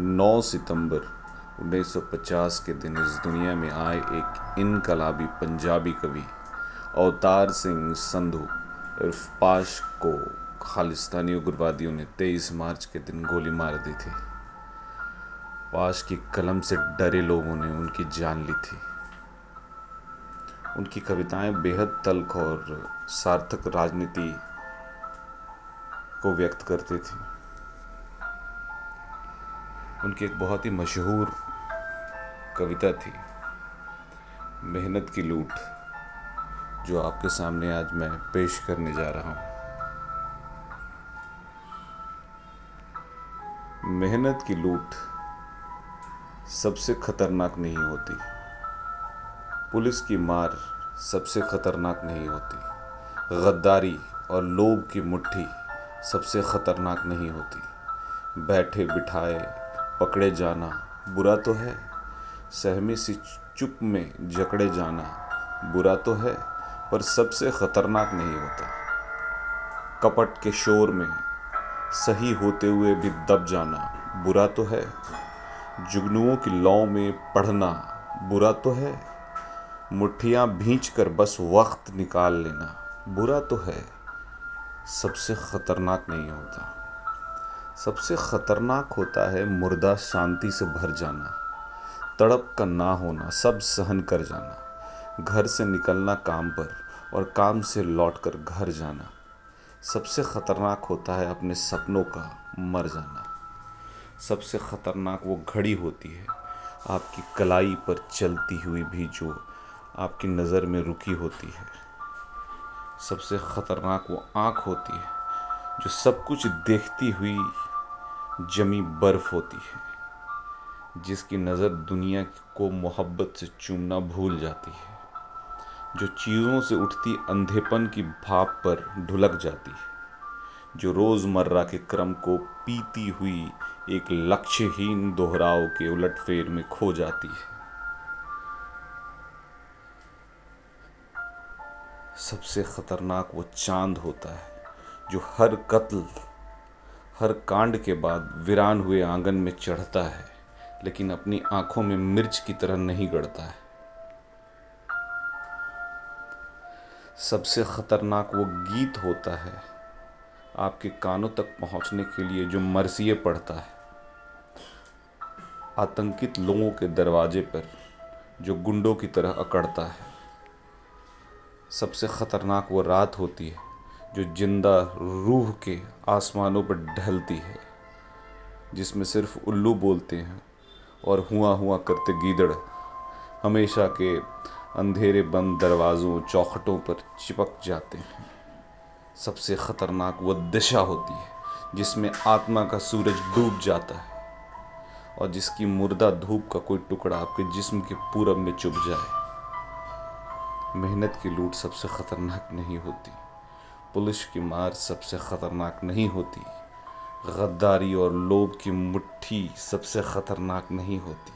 9 सितंबर 1950 के दिन इस दुनिया में आए एक इनकलाबी पंजाबी कवि, अवतार सिंह संधू उर्फ़ पाश को खालिस्तानी उग्रवादियों ने 23 मार्च के दिन गोली मार दी थी। पाश की कलम से डरे लोगों ने उनकी जान ली थी। उनकी कविताएँ बेहद तल्ख और सार्थक राजनीति को व्यक्त करती थी। उनकी एक बहुत ही मशहूर कविता थी, मेहनत की लूट, जो आपके सामने आज मैं पेश करने जा रहा हूँ। मेहनत की लूट सबसे खतरनाक नहीं होती। पुलिस की मार सबसे खतरनाक नहीं होती। गद्दारी और लोभ की मुट्ठी सबसे खतरनाक नहीं होती। बैठे बिठाए पकड़े जाना बुरा तो है। सहमी सी चुप में जकड़े जाना बुरा तो है, पर सबसे खतरनाक नहीं होता। कपट के शोर में सही होते हुए भी दब जाना बुरा तो है। जुगनुओं की लौ में पढ़ना बुरा तो है। मुट्ठियाँ भींच कर बस वक्त निकाल लेना बुरा तो है। सबसे ख़तरनाक नहीं होता। सबसे ख़तरनाक होता है मुर्दा शांति से भर जाना, तड़प का ना होना, सब सहन कर जाना, घर से निकलना काम पर और काम से लौट कर घर जाना। सबसे ख़तरनाक होता है अपने सपनों का मर जाना। सबसे ख़तरनाक वो घड़ी होती है, आपकी कलाई पर चलती हुई भी जो आपकी नज़र में रुकी होती है। सबसे ख़तरनाक वो आँख होती है, जो सब कुछ देखती हुई जमी बर्फ़ होती है, जिसकी नज़र दुनिया को मोहब्बत से चूमना भूल जाती है, जो चीज़ों से उठती अंधेपन की भाप पर ढुलक जाती है, जो रोज़मर्रा के क्रम को पीती हुई एक लक्ष्यहीन दोहराव के उलटफेर में खो जाती है। सबसे ख़तरनाक वो चाँद होता है, जो हर कत्ल हर कांड के बाद वीरान हुए आँगन में चढ़ता है, लेकिन अपनी आँखों में मिर्च की तरह नहीं गड़ता है। सबसे खतरनाक वो गीत होता है, आपके कानों तक पहुँचने के लिए जो मरसिए पढ़ता है। आतंकित लोगों के दरवाजे पर जो गुंडों की तरह अकड़ता है। सबसे ख़तरनाक वो रात होती है जो ज़िंदा रूह के आसमानों पर ढलती है, जिसमें सिर्फ़ उल्लू बोलते हैं और हुआ हुआ करते गीदड़, हमेशा के अंधेरे बंद दरवाज़ों, चौखटों पर चिपक जाते हैं। सबसे ख़तरनाक वो दिशा होती है, जिसमें आत्मा का सूरज डूब जाता है और जिसकी मुर्दा धूप का कोई टुकड़ा आपके जिस्म के पूरब में चुभ जाए। मेहनत की लूट सबसे ख़तरनाक नहीं होती। पुलिस की मार सबसे ख़तरनाक नहीं होती। गद्दारी और लोभ की मुट्ठी सबसे ख़तरनाक नहीं होती।